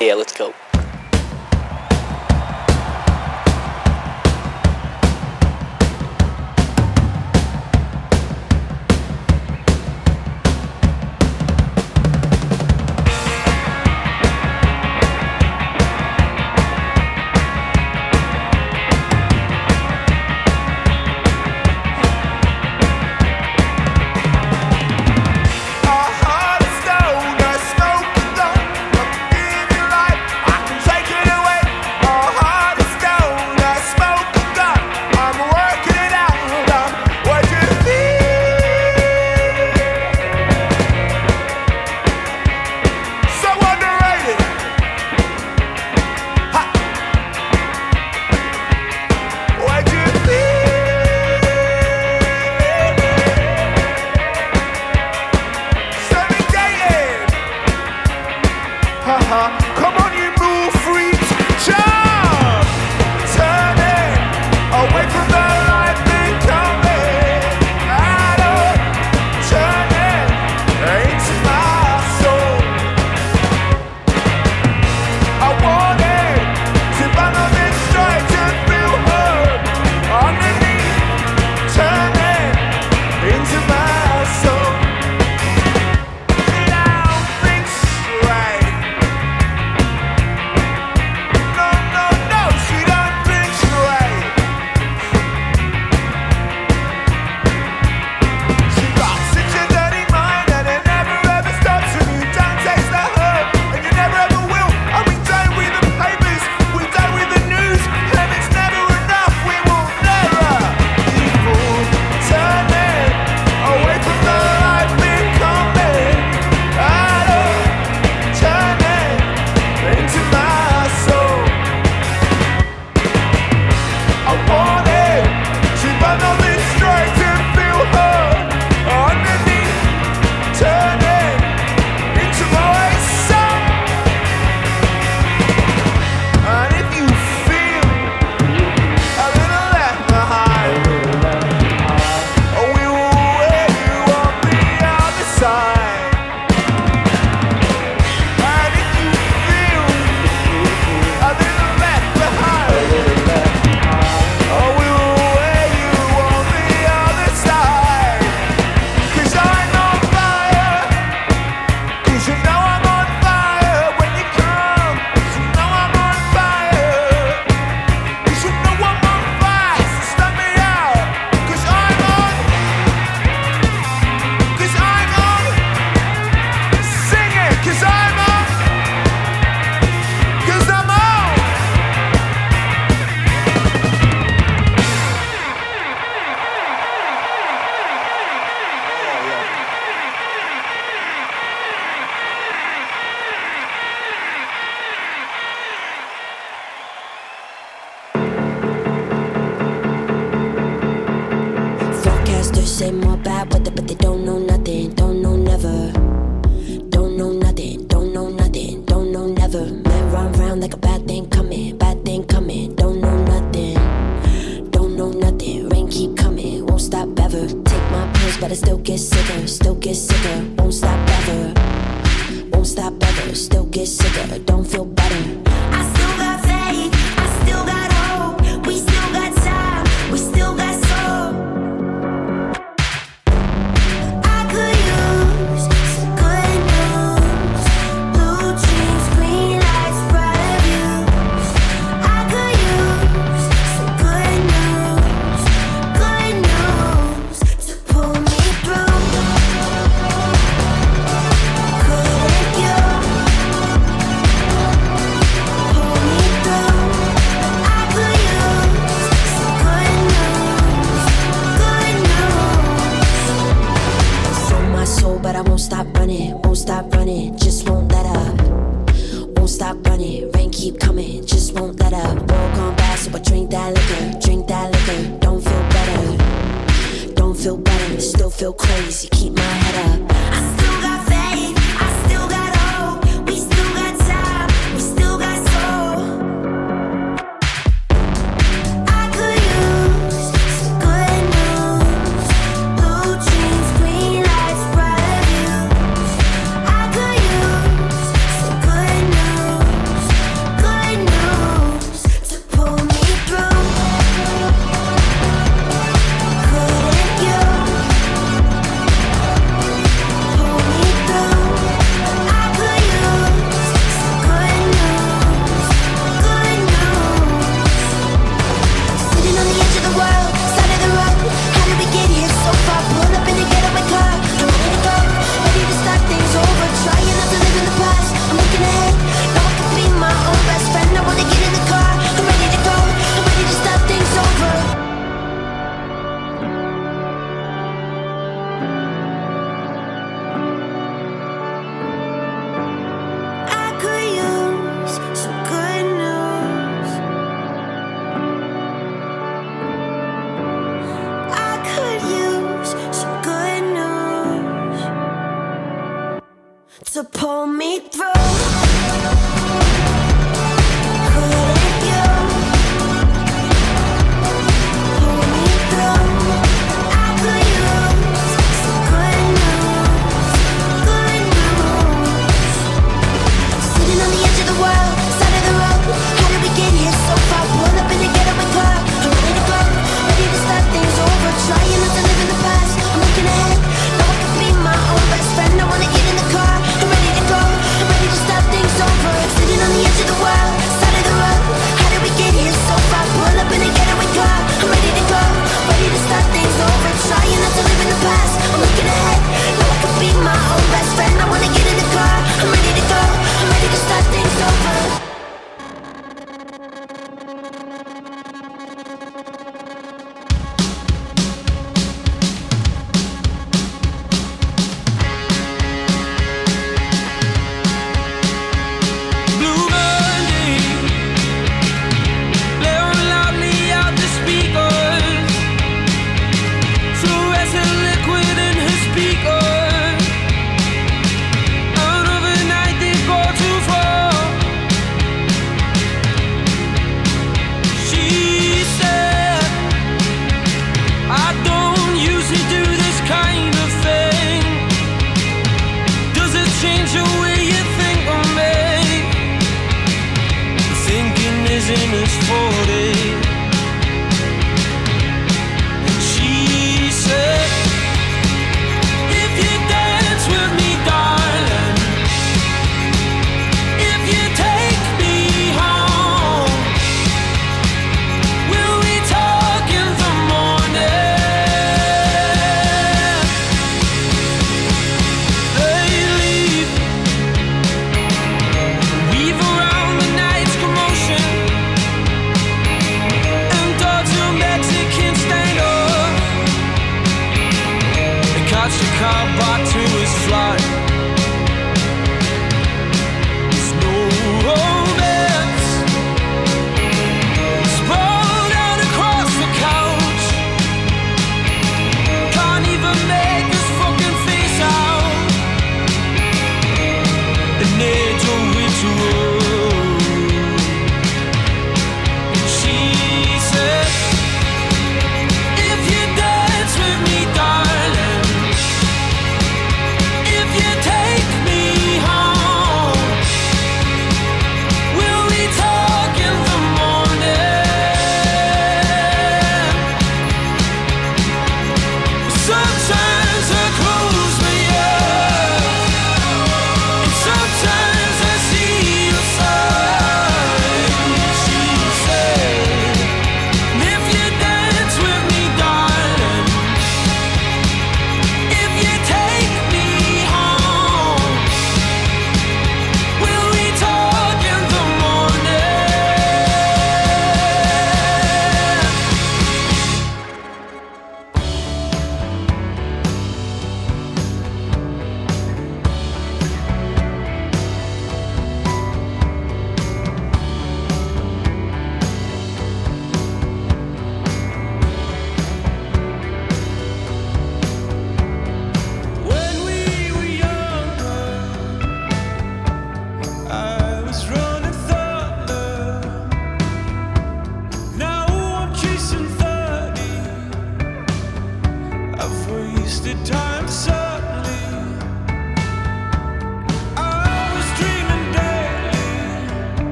Yeah, let's go.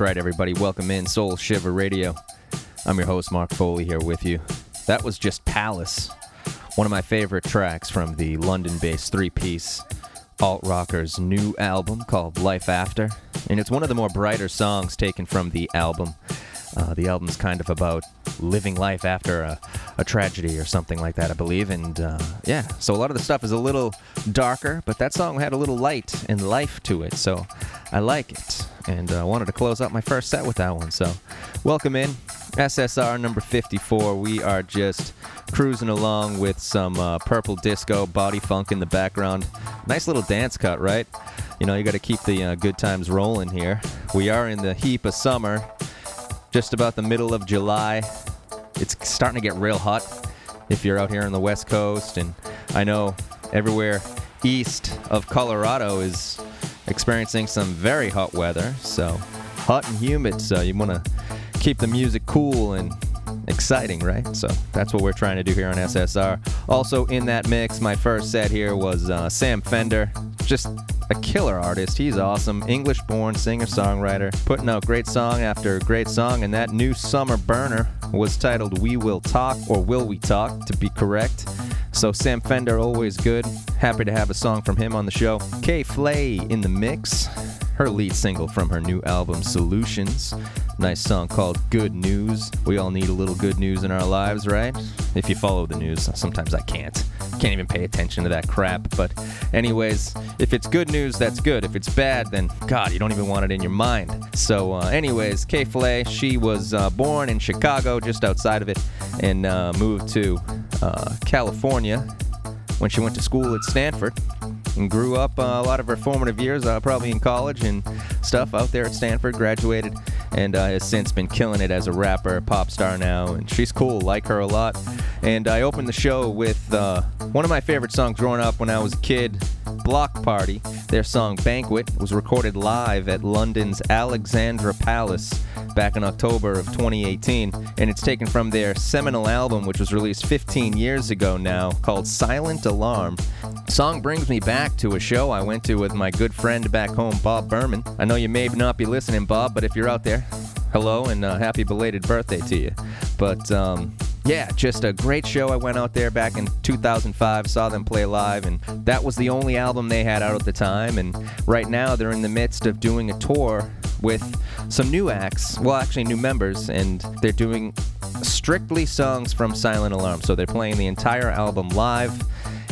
Right, everybody. Welcome in Soul Shiver Radio. I'm your host, Mark Foley, here with you. That was just Palace, one of my favorite tracks from the London based three piece alt rockers' new album called Life After. And it's one of the more brighter songs taken from the album. Uh, the album's kind of about living life after a, a tragedy or something like that, I believe. And uh, yeah, so a lot of the stuff is a little darker, but that song had a little light and life to it. So I like it. And I uh, wanted to close out my first set with that one. So welcome in. SSR number 54. We are just cruising along with some uh, purple disco, body funk in the background. Nice little dance cut, right? You know, you got to keep the uh, good times rolling here. We are in the heap of summer just about the middle of July. It's starting to get real hot if you're out here on the West Coast. And I know everywhere east of Colorado is experiencing some very hot weather. So hot and humid. So you want to keep the music cool and exciting, right? So that's what we're trying to do here on SSR. Also in that mix, my first set here was uh, Sam Fender. Just a killer artist. He's awesome. English born singer songwriter, putting out great song after great song. And that new summer burner was titled We Will Talk, or Will We Talk, to be correct. So Sam Fender, always good. Happy to have a song from him on the show. K Flay in the mix, her lead single from her new album Solutions. Nice song called Good News. We all need a little good news in our lives, right? If you follow the news, sometimes I can't. Can't even pay attention to that crap. But, anyways, if it's good news, that's good. If it's bad, then God, you don't even want it in your mind. So, uh, anyways, K Flay, she was uh, born in Chicago, just outside of it, and uh, moved to uh, California when she went to school at Stanford and grew up uh, a lot of her formative years, uh, probably in college and stuff out there at Stanford, graduated and uh, has since been killing it as a rapper, pop star now, and she's cool, like her a lot. And I opened the show with uh, one of my favorite songs growing up when I was a kid, Bloc Party. Their song Banquet was recorded live at London's Alexandra Palace back in October of 2018, and it's taken from their seminal album, which was released 15 years ago now, called Silent Alarm. The song brings me back to a show I went to with my good friend back home, Bob Berman. I know you may not be listening, Bob, but if you're out there, hello and uh, happy belated birthday to you. But um, yeah, just a great show. I went out there back in 2005, saw them play live, and that was the only album they had out at the time. And right now, they're in the midst of doing a tour with some new acts, well, actually, new members, and they're doing strictly songs from Silent Alarm. So they're playing the entire album live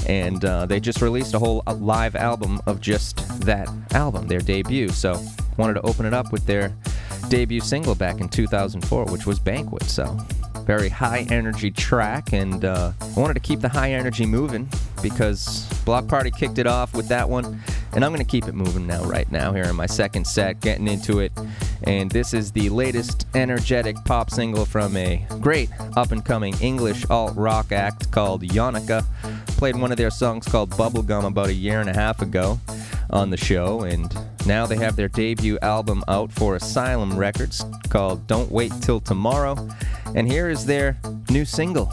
and uh, they just released a whole live album of just that album, their debut. So wanted to open it up with their debut single back in 2004, which was Banquet. So very high energy track, and uh, I wanted to keep the high energy moving because Bloc Party kicked it off with that one, and I'm to keep it moving now, right now, here in my second set, getting into it. And this is the latest energetic pop single from a great up and coming English alt rock act called Yonaka. Played one of their songs called Bubblegum about a year and a half ago on the show, and now they have their debut album out for Asylum Records called Don't Wait Till Tomorrow. And here is their new single.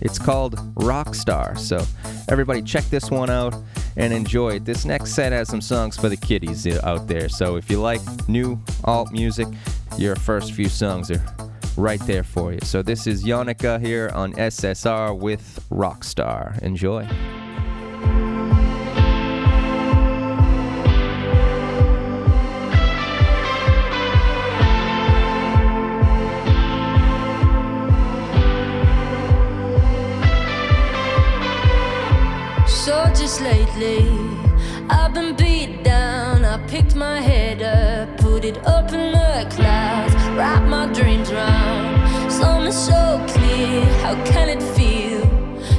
It's called Rockstar. So everybody check this one out and enjoy it. This next set has some songs for the kiddies out there. So if you like new alt music, your first few songs are right there for you. So this is Yonaka here on SSR with Rockstar. Enjoy. Lately. I've been beat down, I picked my head up, put it up in the clouds, wrap my dreams round. Something so clear, how can it feel?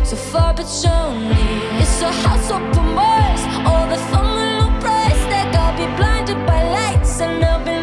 So far but so near. It's a house of Mars, all the will no price. That got be blinded by lights and there'll be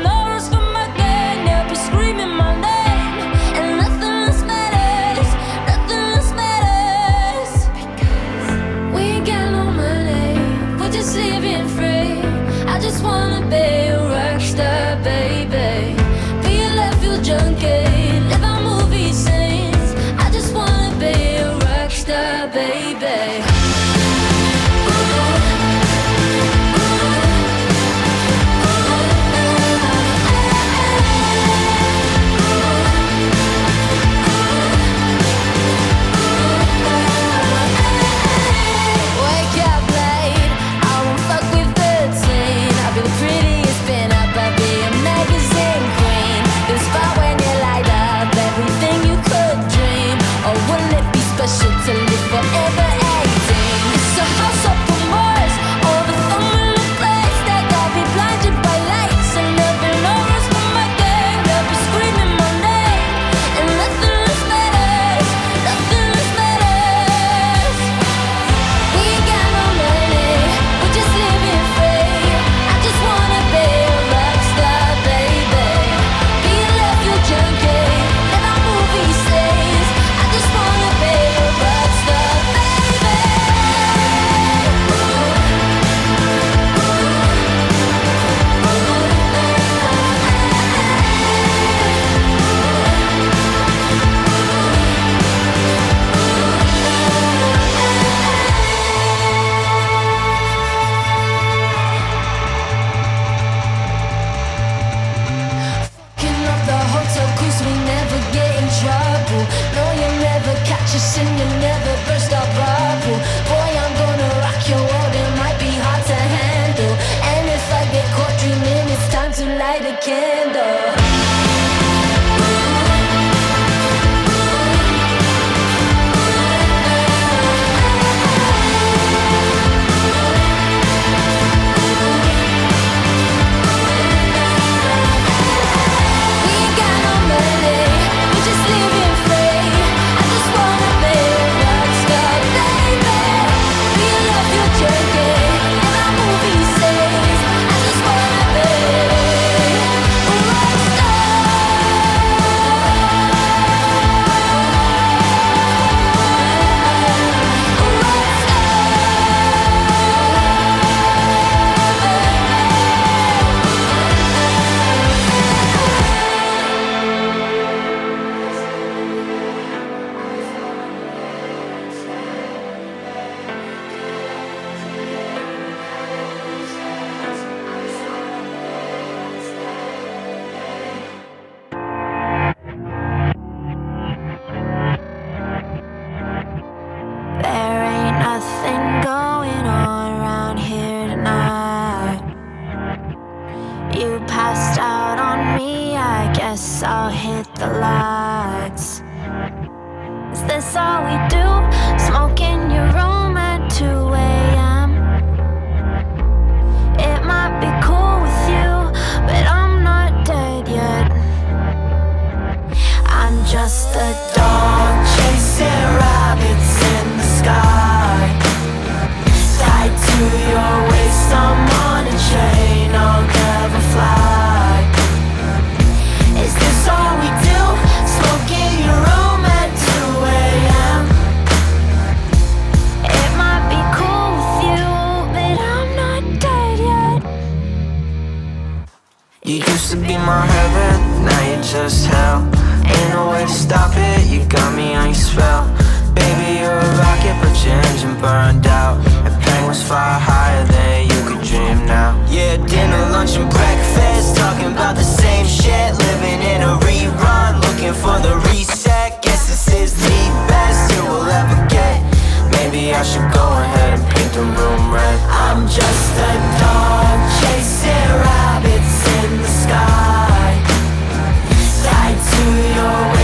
Nothing going on around here tonight. You passed out on me, I guess I'll hit the lights. Is this all we do? Smoke in your room at 2 a.m. It might be cool with you, but I'm not dead yet. I'm just a just hell. Ain't no way to stop it, you got me on your spell. Baby, you're a rocket, but your engine burned out. And penguins fly higher than you could dream now. Yeah, dinner, lunch, and breakfast, talking about the same shit. Living in a rerun, looking for the reset. Guess this is the best you will ever get. Maybe I should go ahead and paint the room red. I'm just a dog chasing rabbits in the sky to your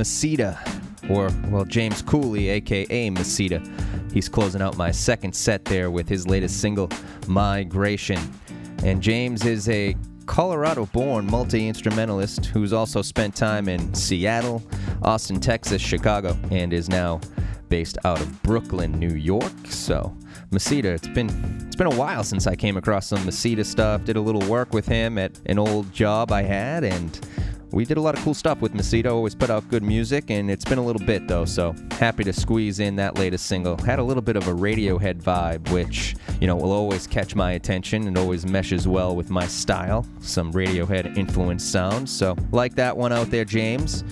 Masita, or, well, James Cooley, aka Masita. He's closing out my second set there with his latest single, Migration. And James is a Colorado born multi instrumentalist who's also spent time in Seattle, Austin, Texas, Chicago, and is now based out of Brooklyn, New York. So, Masita, it's been it's been a while since I came across some Masita stuff. Did a little work with him at an old job I had, and we did a lot of cool stuff with Masita. Always put out good music, and it's been a little bit though, so happy to squeeze in that latest single. Had a little bit of a Radiohead vibe, which you know will always catch my attention and always meshes well with my style. Some Radiohead influenced sounds, so like that one out there, James.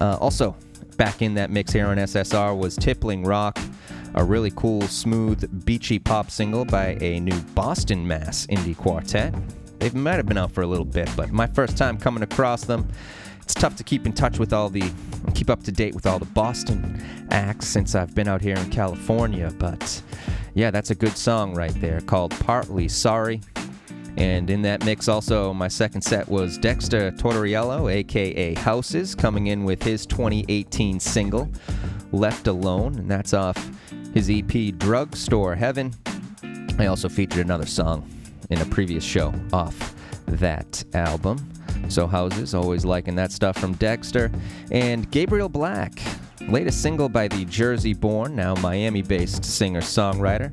Uh, also, back in that mix here on SSR was Tippling Rock a really cool, smooth, beachy pop single by a new Boston Mass indie quartet. They might have been out for a little bit, but my first time coming across them. It's tough to keep in touch with all the, keep up to date with all the Boston acts since I've been out here in California. But yeah, that's a good song right there called Partly Sorry. And in that mix, also, my second set was Dexter Tortoriello, aka Houses, coming in with his 2018 single, Left Alone. And that's off his EP, Drugstore Heaven. I also featured another song in a previous show off that album. So Houses, always liking that stuff from Dexter. And Gabriel Black, latest single by the Jersey born, now Miami based singer songwriter.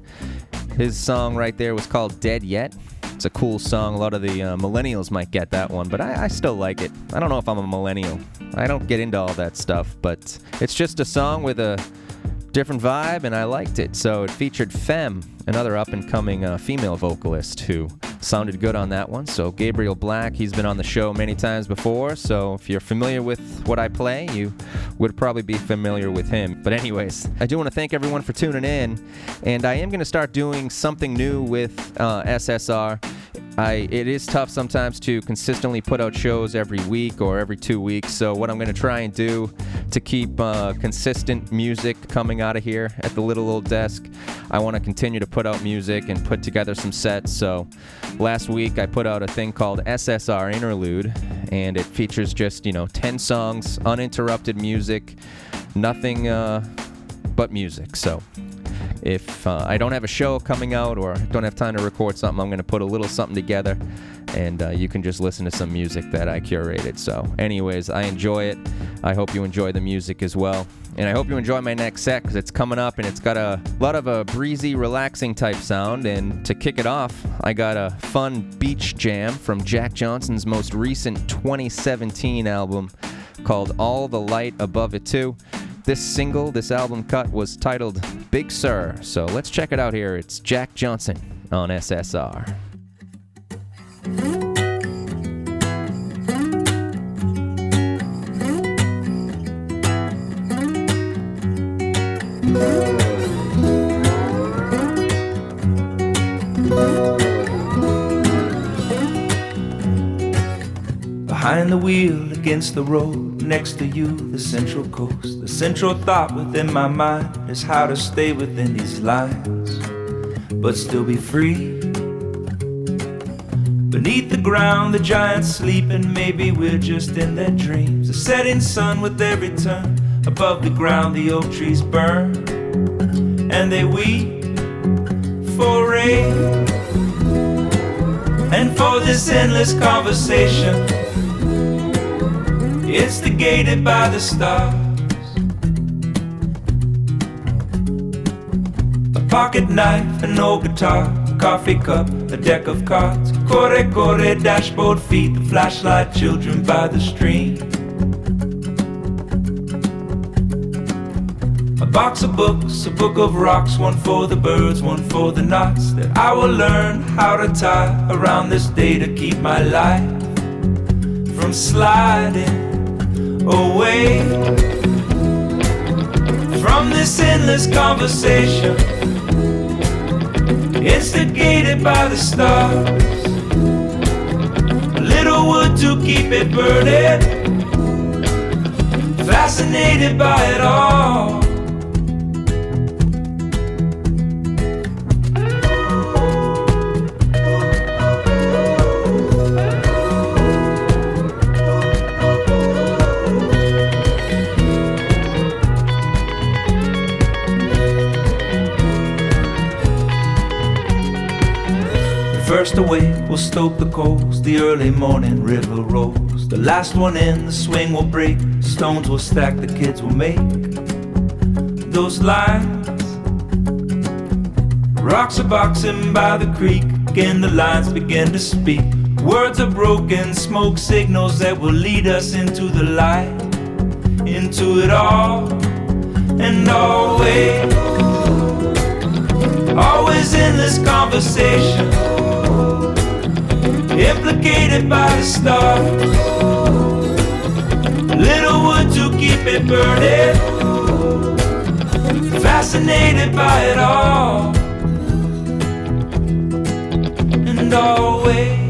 His song right there was called Dead Yet. It's a cool song. A lot of the uh, millennials might get that one, but I, I still like it. I don't know if I'm a millennial. I don't get into all that stuff, but it's just a song with a different vibe, and I liked it. So it featured Femme, another up and coming uh, female vocalist who sounded good on that one. So Gabriel Black, he's been on the show many times before. So if you're familiar with what I play, you would probably be familiar with him. But, anyways, I do want to thank everyone for tuning in, and I am going to start doing something new with uh, SSR. I, it is tough sometimes to consistently put out shows every week or every two weeks. So what I'm going to try and do to keep uh, consistent music coming out of here at the little old desk, I want to continue to put out music and put together some sets. So last week I put out a thing called SSR Interlude, and it features just you know 10 songs, uninterrupted music, nothing uh, but music. So if uh, I don't have a show coming out or don't have time to record something, I'm going to put a little something together and uh, you can just listen to some music that I curated. So, anyways, I enjoy it. I hope you enjoy the music as well. And I hope you enjoy my next set because it's coming up and it's got a lot of a breezy, relaxing type sound. And to kick it off, I got a fun beach jam from Jack Johnson's most recent 2017 album called All the Light Above It Too. This single, this album cut, was titled Big Sur. So let's check it out here. It's Jack Johnson on SSR. Behind the wheel, against the road, next to you, the central coast. The central thought within my mind is how to stay within these lines, but still be free. Beneath the ground, the giants sleep, and maybe we're just in their dreams. The setting sun with every turn. Above the ground, the oak trees burn, and they weep for rain. And for this endless conversation, instigated by the stars. A pocket knife, an old guitar, a coffee cup, a deck of cards. Corre, corre, dashboard feet, the flashlight, children by the stream. A box of books, a book of rocks, one for the birds, one for the knots that I will learn how to tie around this day to keep my life from sliding away from this endless conversation instigated by the stars. A little wood to keep it burning, fascinated by it all. Rest away, we'll stoke the coals. The early morning river rolls. The last one in, the swing will break. Stones will stack, the kids will make those lines. Rocks are boxing by the creek. Again, the lines begin to speak. Words are broken, smoke signals that will lead us into the light, into it all and always. Always in this conversation, implicated by the stars. Little wood to keep it burning, fascinated by it all, and always.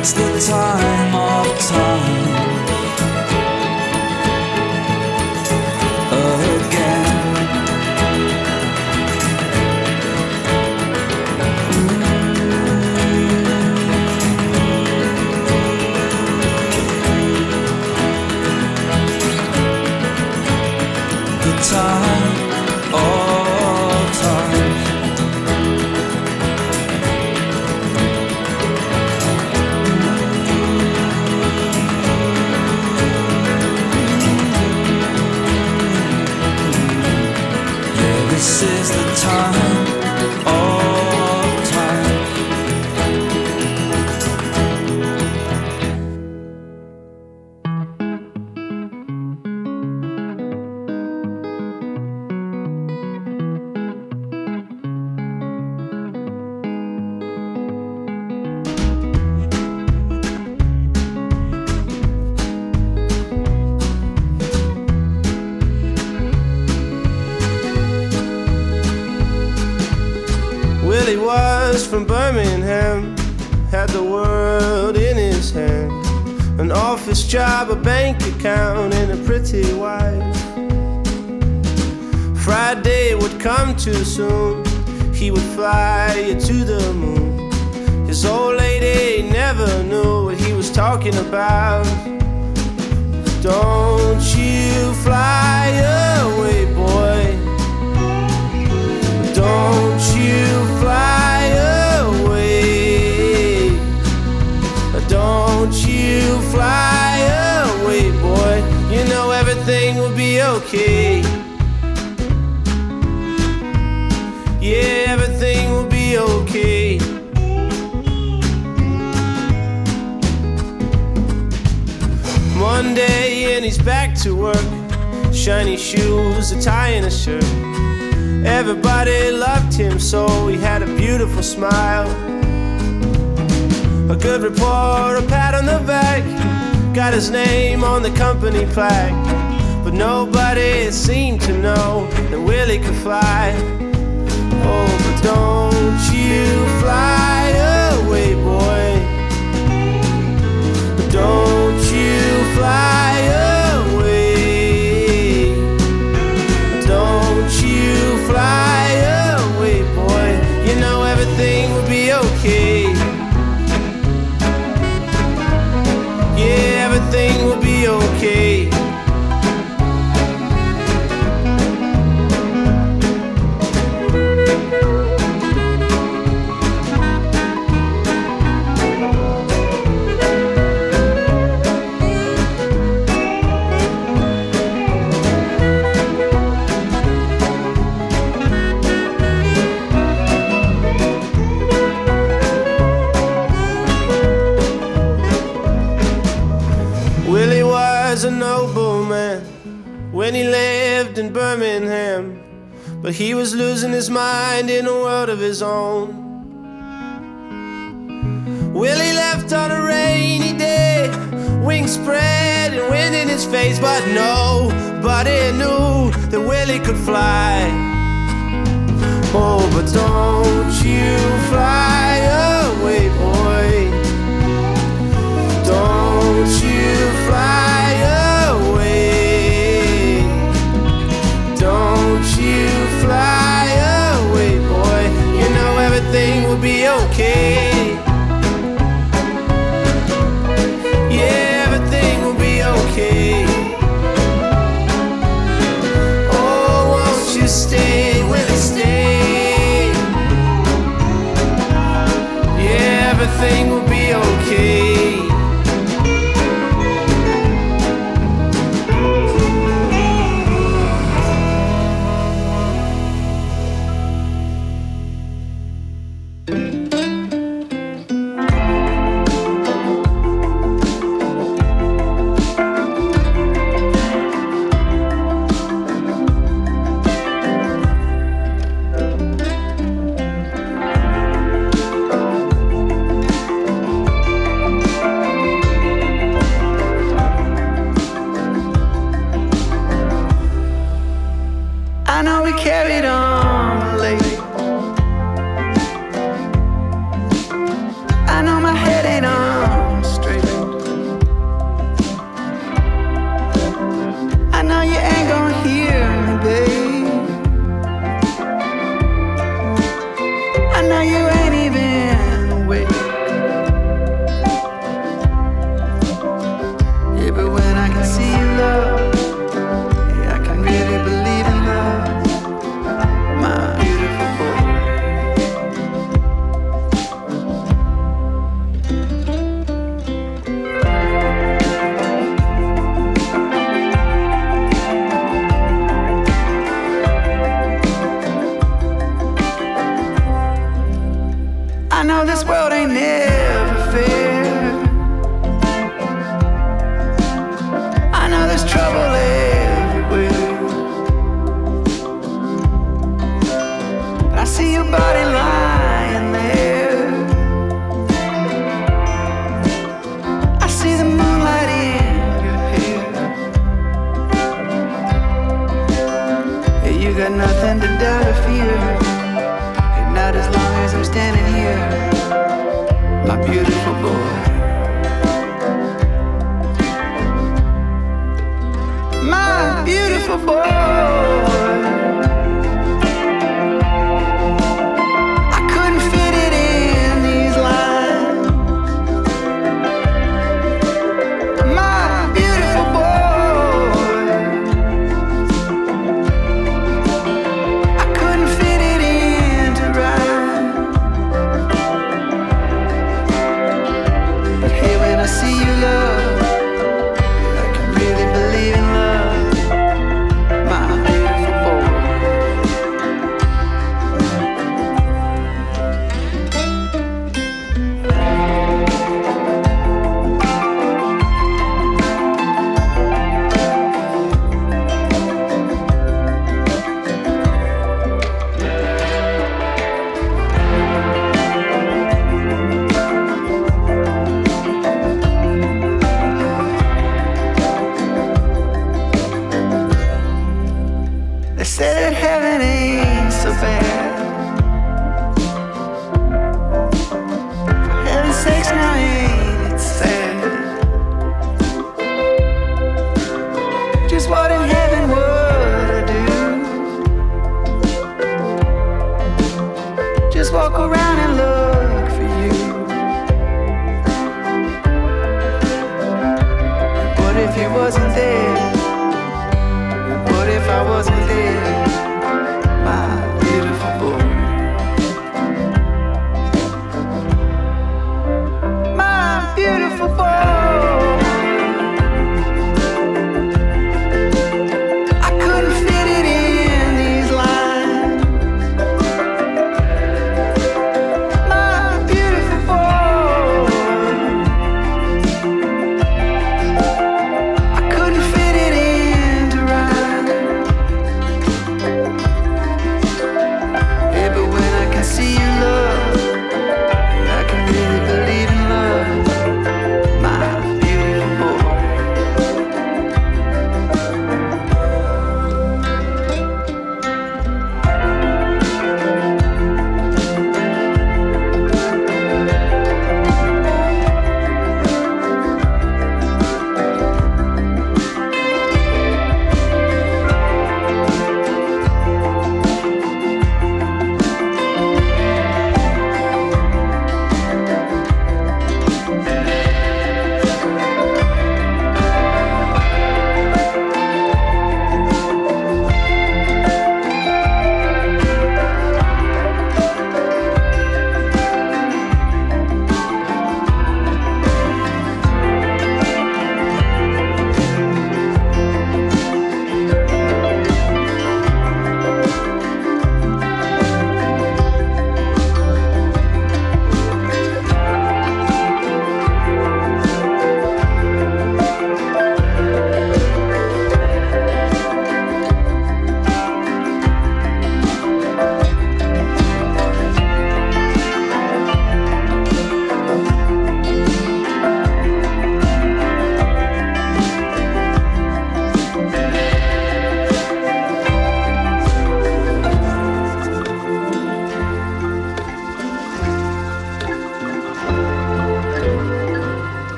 It's the time of time. Bank and a pretty wife. Friday would come too soon, he would fly you to the moon. His old lady never knew what he was talking about. Don't you fly away, boy. Don't you fly okay. Yeah, everything will be okay. Monday and he's back to work. Shiny shoes, a tie, and a shirt. Everybody loved him so he had a beautiful smile. A good report, a pat on the back. Got his name on the company plaque. But nobody seemed to know that Willie could fly. Oh, but don't you fly away, boy. Don't you fly in Birmingham, but he was losing his mind in a world of his own. Willie left on a rainy day, wings spread and wind in his face, but nobody knew that Willie could fly. Oh, but don't you fly away, boy. Don't you fly okay. Yeah, everything will be okay. Oh, won't you stay? Stay? Yeah, everything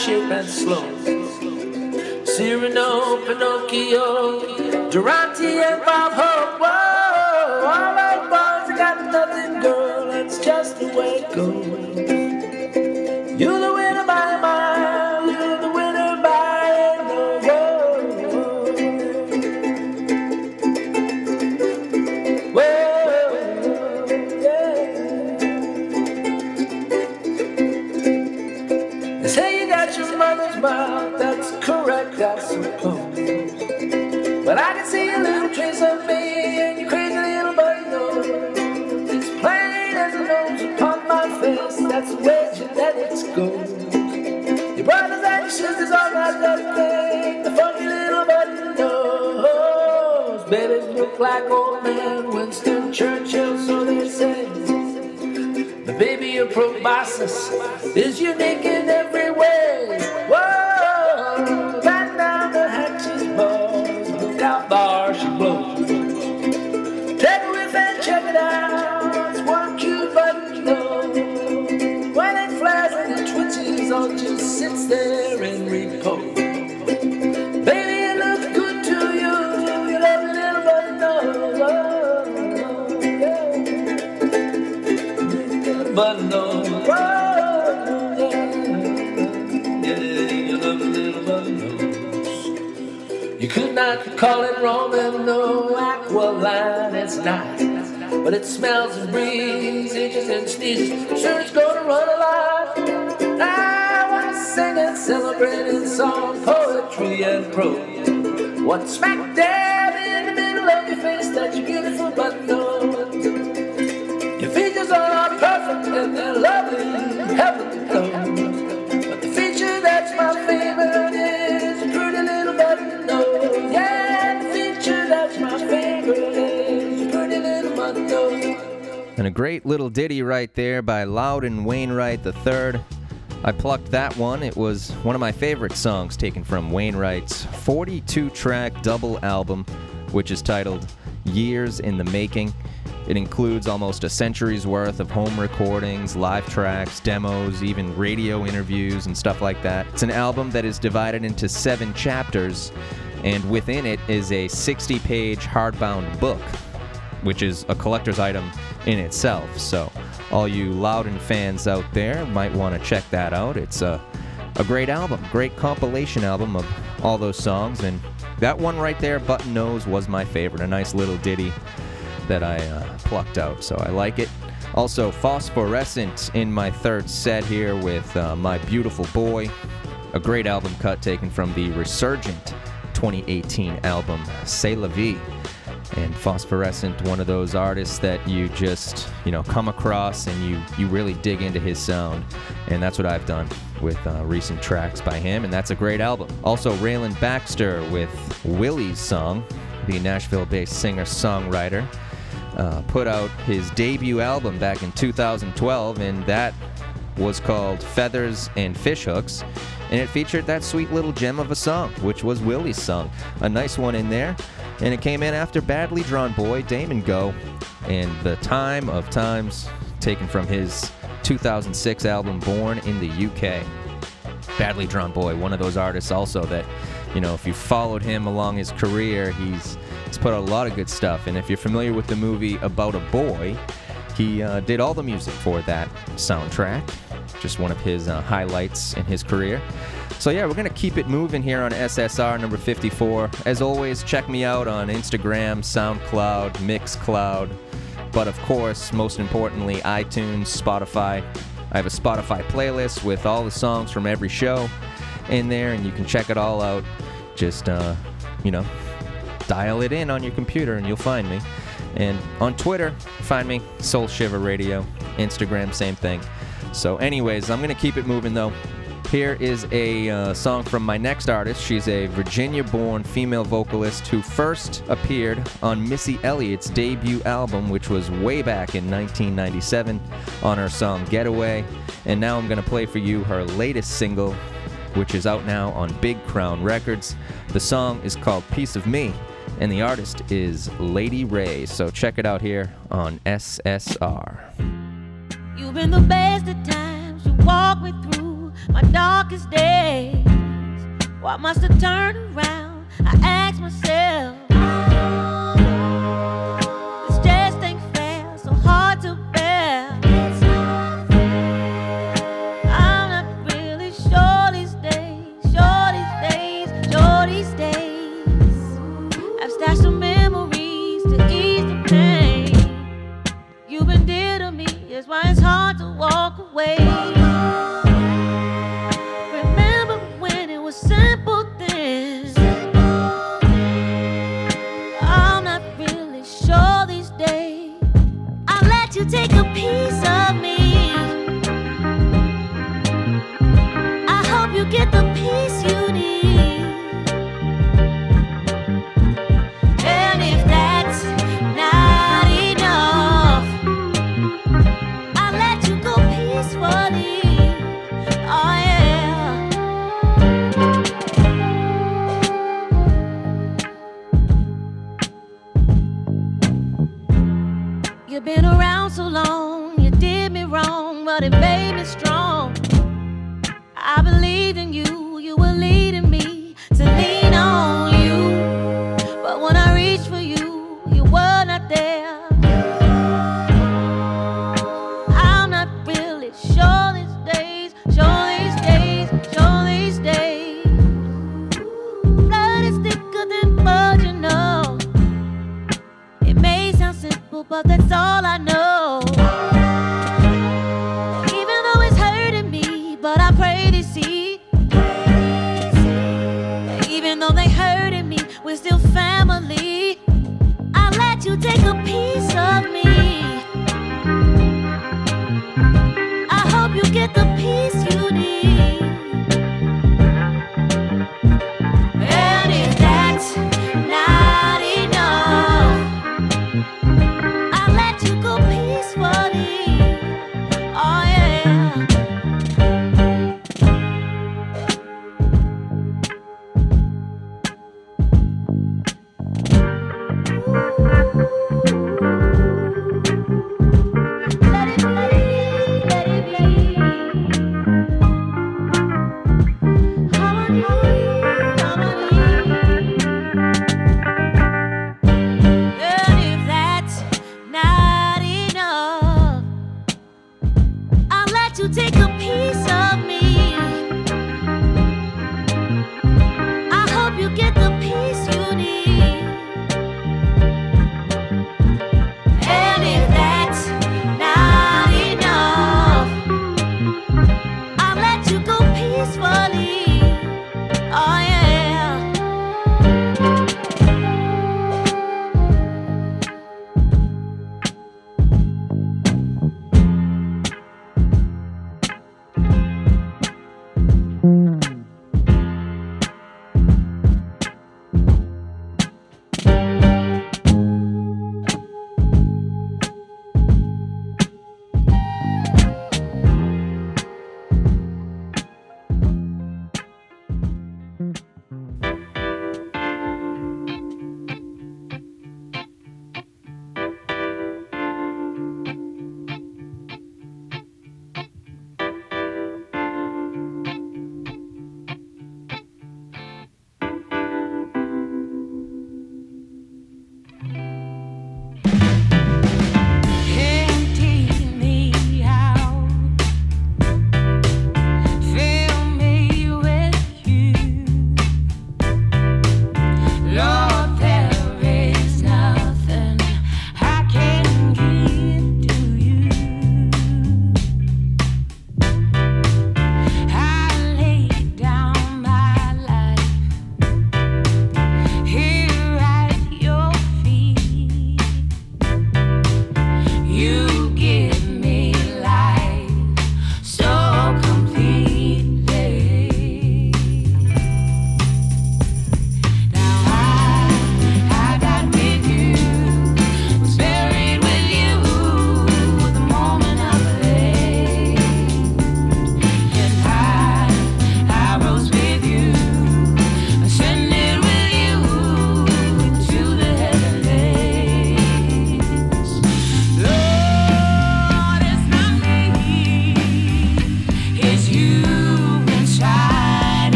size proboscis song, poetry, and prose. What smack dab in the middle of your face that you're beautiful but no. Your features are perfect and they're lovely, heaven knows. But the feature that's my favorite is pretty little button nose. Yeah, the feature that's my favorite is pretty little button nose. And a great little ditty right there by Loudon Wainwright III. I plucked that one. It was one of my favorite songs taken from Wainwright's 42 track double album, which is titled Years in the Making. It includes almost a century's worth of home recordings, live tracks, demos, even radio interviews, and stuff like that. It's an album that is divided into seven chapters, and within it is a 60 page hardbound book which is a collector's item in itself. So, all you Loudon fans out there might want to check that out. It's a, a great album, great compilation album of all those songs. And that one right there, Button Nose, was my favorite. A nice little ditty that I uh, plucked out. So, I like it. Also, Phosphorescent in my third set here with uh, My Beautiful Boy, a great album cut taken from the Resurgent 2018 album, C'est la Vie and phosphorescent one of those artists that you just you know come across and you you really dig into his sound. And that's what i've done with uh, recent tracks by him and that's a great album. Also Rayland Baxter with willie's song the nashville-based singer-songwriter uh, put out his debut album back in 2012 and that was called feathers and fishhooks and it featured that sweet little gem of a song which was willie's song. A nice one in there and it came in after Badly Drawn Boy, Damon Gough, and The Time of Times, taken from his 2006 album Born in the UK. Badly Drawn Boy, one of those artists also that, you know, if you followed him along his career, he's, he's put out a lot of good stuff. And if you're familiar with the movie About a Boy, he uh, did all the music for that soundtrack. Just one of his uh, highlights in his career. So yeah, we're gonna keep it moving here on SSR number 54. As always, check me out on Instagram, SoundCloud, Mixcloud, but of course, most importantly, iTunes, Spotify. I have a Spotify playlist with all the songs from every show in there, and you can check it all out. Just uh, you know, dial it in on your computer, and you'll find me. And on Twitter, find me Soul Shiver Radio. Instagram, same thing. So, anyways, I'm gonna keep it moving though. Here is a uh, song from my next artist. She's a Virginia born female vocalist who first appeared on Missy Elliott's debut album, which was way back in 1997, on her song Getaway. And now I'm going to play for you her latest single, which is out now on Big Crown Records. The song is called Piece of Me, and the artist is Lady Wray. So check it out here on SSR. You've been the best times. You walk me through my darkest days. What must have turned around? I ask myself.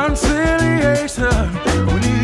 Need conciliation, we need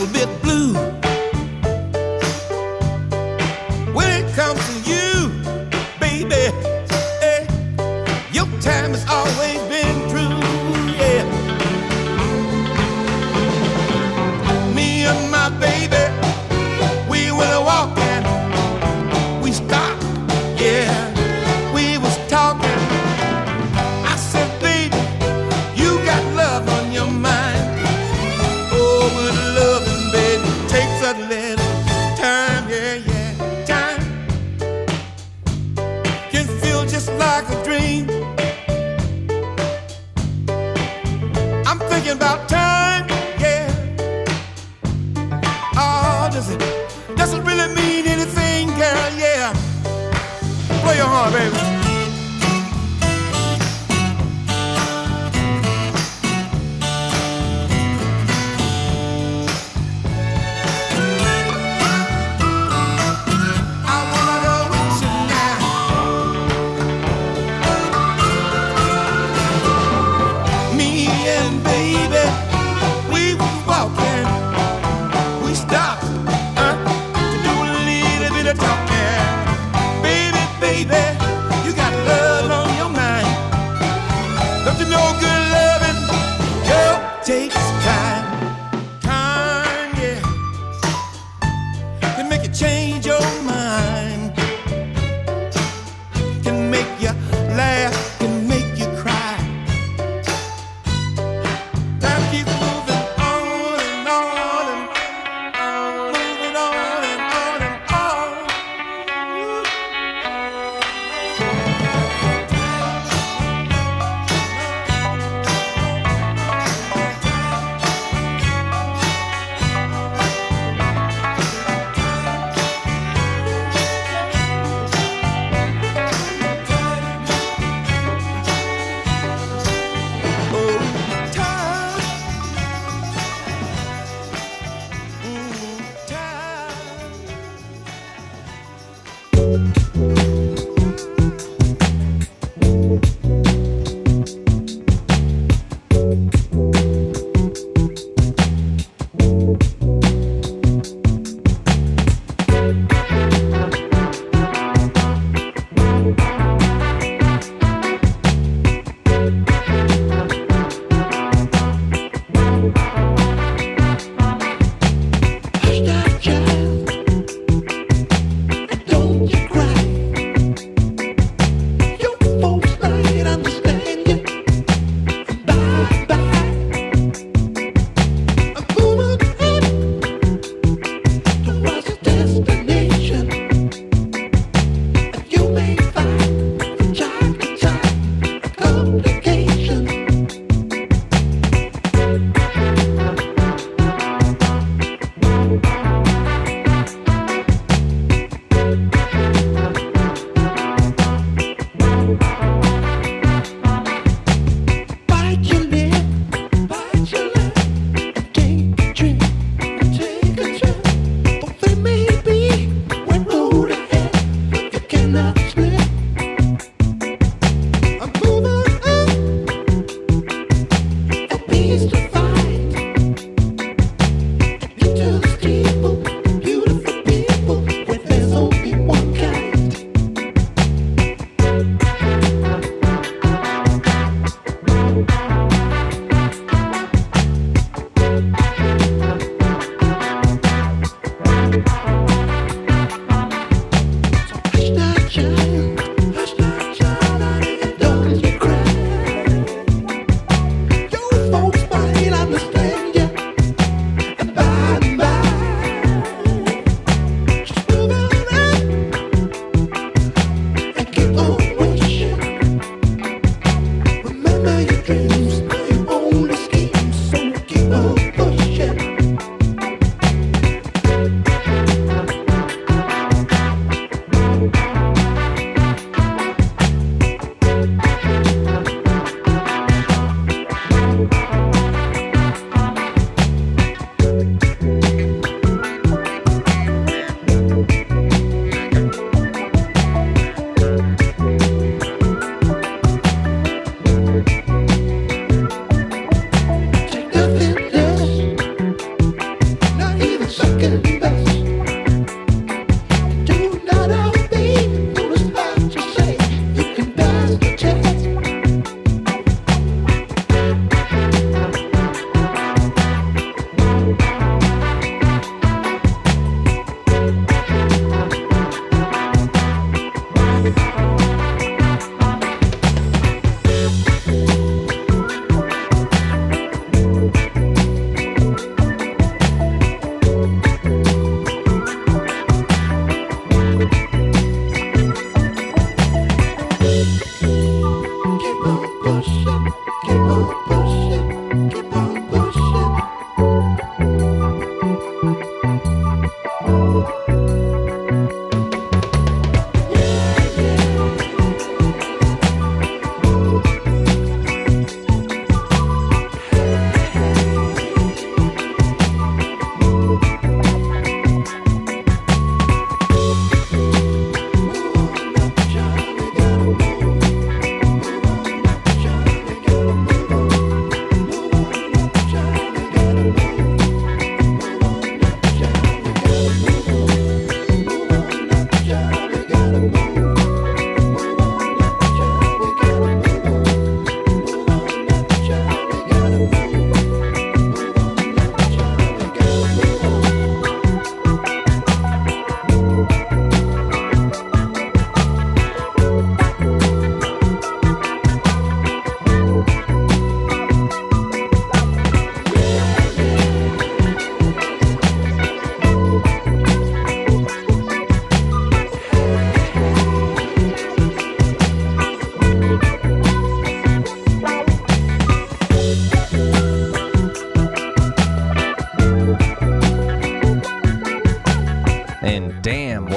little bit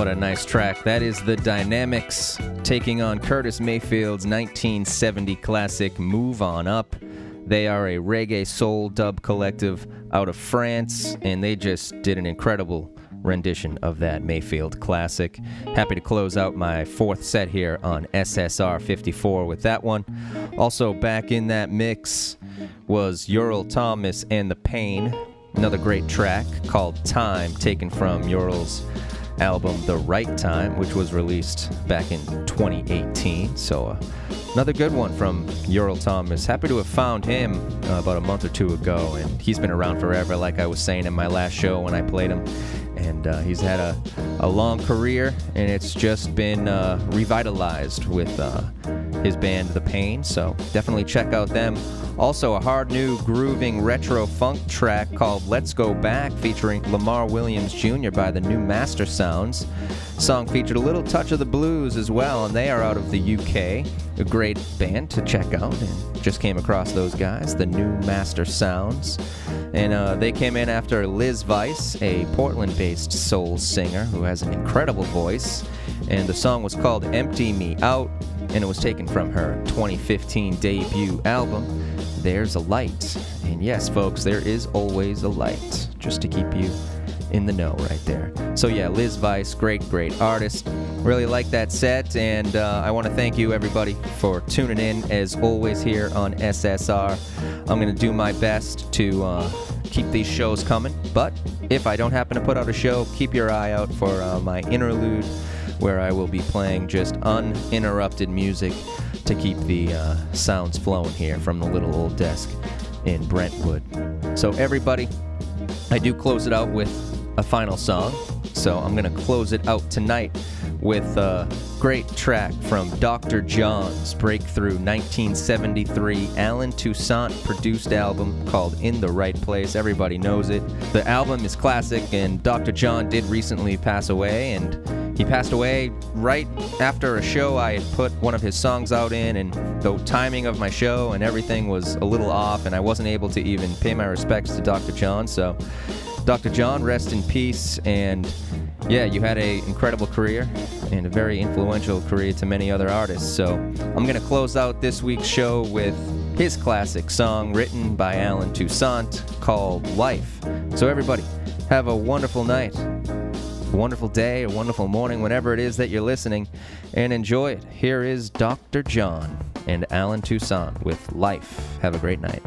What a nice track. That is the Dynamics taking on Curtis Mayfield's 1970 classic Move On Up. They are a reggae soul dub collective out of France, and they just did an incredible rendition of that Mayfield classic. Happy to close out my fourth set here on SSR 54 with that one. Also, back in that mix was Ural Thomas and The Pain, another great track called Time, taken from Ural's album The Right Time, which was released back in 2018. So, uh, another good one from Ural Thomas. Happy to have found him uh, about a month or two ago, and he's been around forever, like I was saying in my last show when I played him. And uh, he's had a, a long career, and it's just been uh, revitalized with uh, his band The Pain. So, definitely check out them. Also, a hard new grooving retro funk track called Let's Go Back featuring Lamar Williams Jr. by the New Mastersounds. Song featured a little touch of the blues as well, and they are out of the UK. A great band to check out, and just came across those guys, the New Mastersounds. And uh, they came in after Liz Vice, a Portland based soul singer who has an incredible voice. And the song was called Empty Me Out, and it was taken from her 2015 debut album, There's a Light. And yes, folks, there is always a light, just to keep you in the know right there. So yeah, Liz Vice, great, great artist. Really like that set, and uh, I want to thank you everybody for tuning in as always here on SSR. I'm gonna do my best to uh, keep these shows coming, but if I don't happen to put out a show, keep your eye out for uh, my interlude, where I will be playing just uninterrupted music to keep the uh, sounds flowing here from the little old desk in Brentwood. So everybody, I do close it out with a final song. So I'm going to close it out tonight with a great track from Dr. John's breakthrough 1973 Allen Toussaint produced album called In the Right Place. Everybody knows it. The album is classic, and Dr. John did recently pass away, and he passed away right after a show I had put one of his songs out in, and the timing of my show and everything was a little off, and I wasn't able to even pay my respects to Dr. John. So, Dr. John, rest in peace, and yeah, you had a incredible career and a very influential career to many other artists. So I'm gonna close out this week's show with his classic song written by Allen Toussaint called Life. So everybody, have a wonderful night, a wonderful day, a wonderful morning, whenever it is that you're listening, and enjoy it. Here is Dr. John and Allen Toussaint with Life. Have a great night.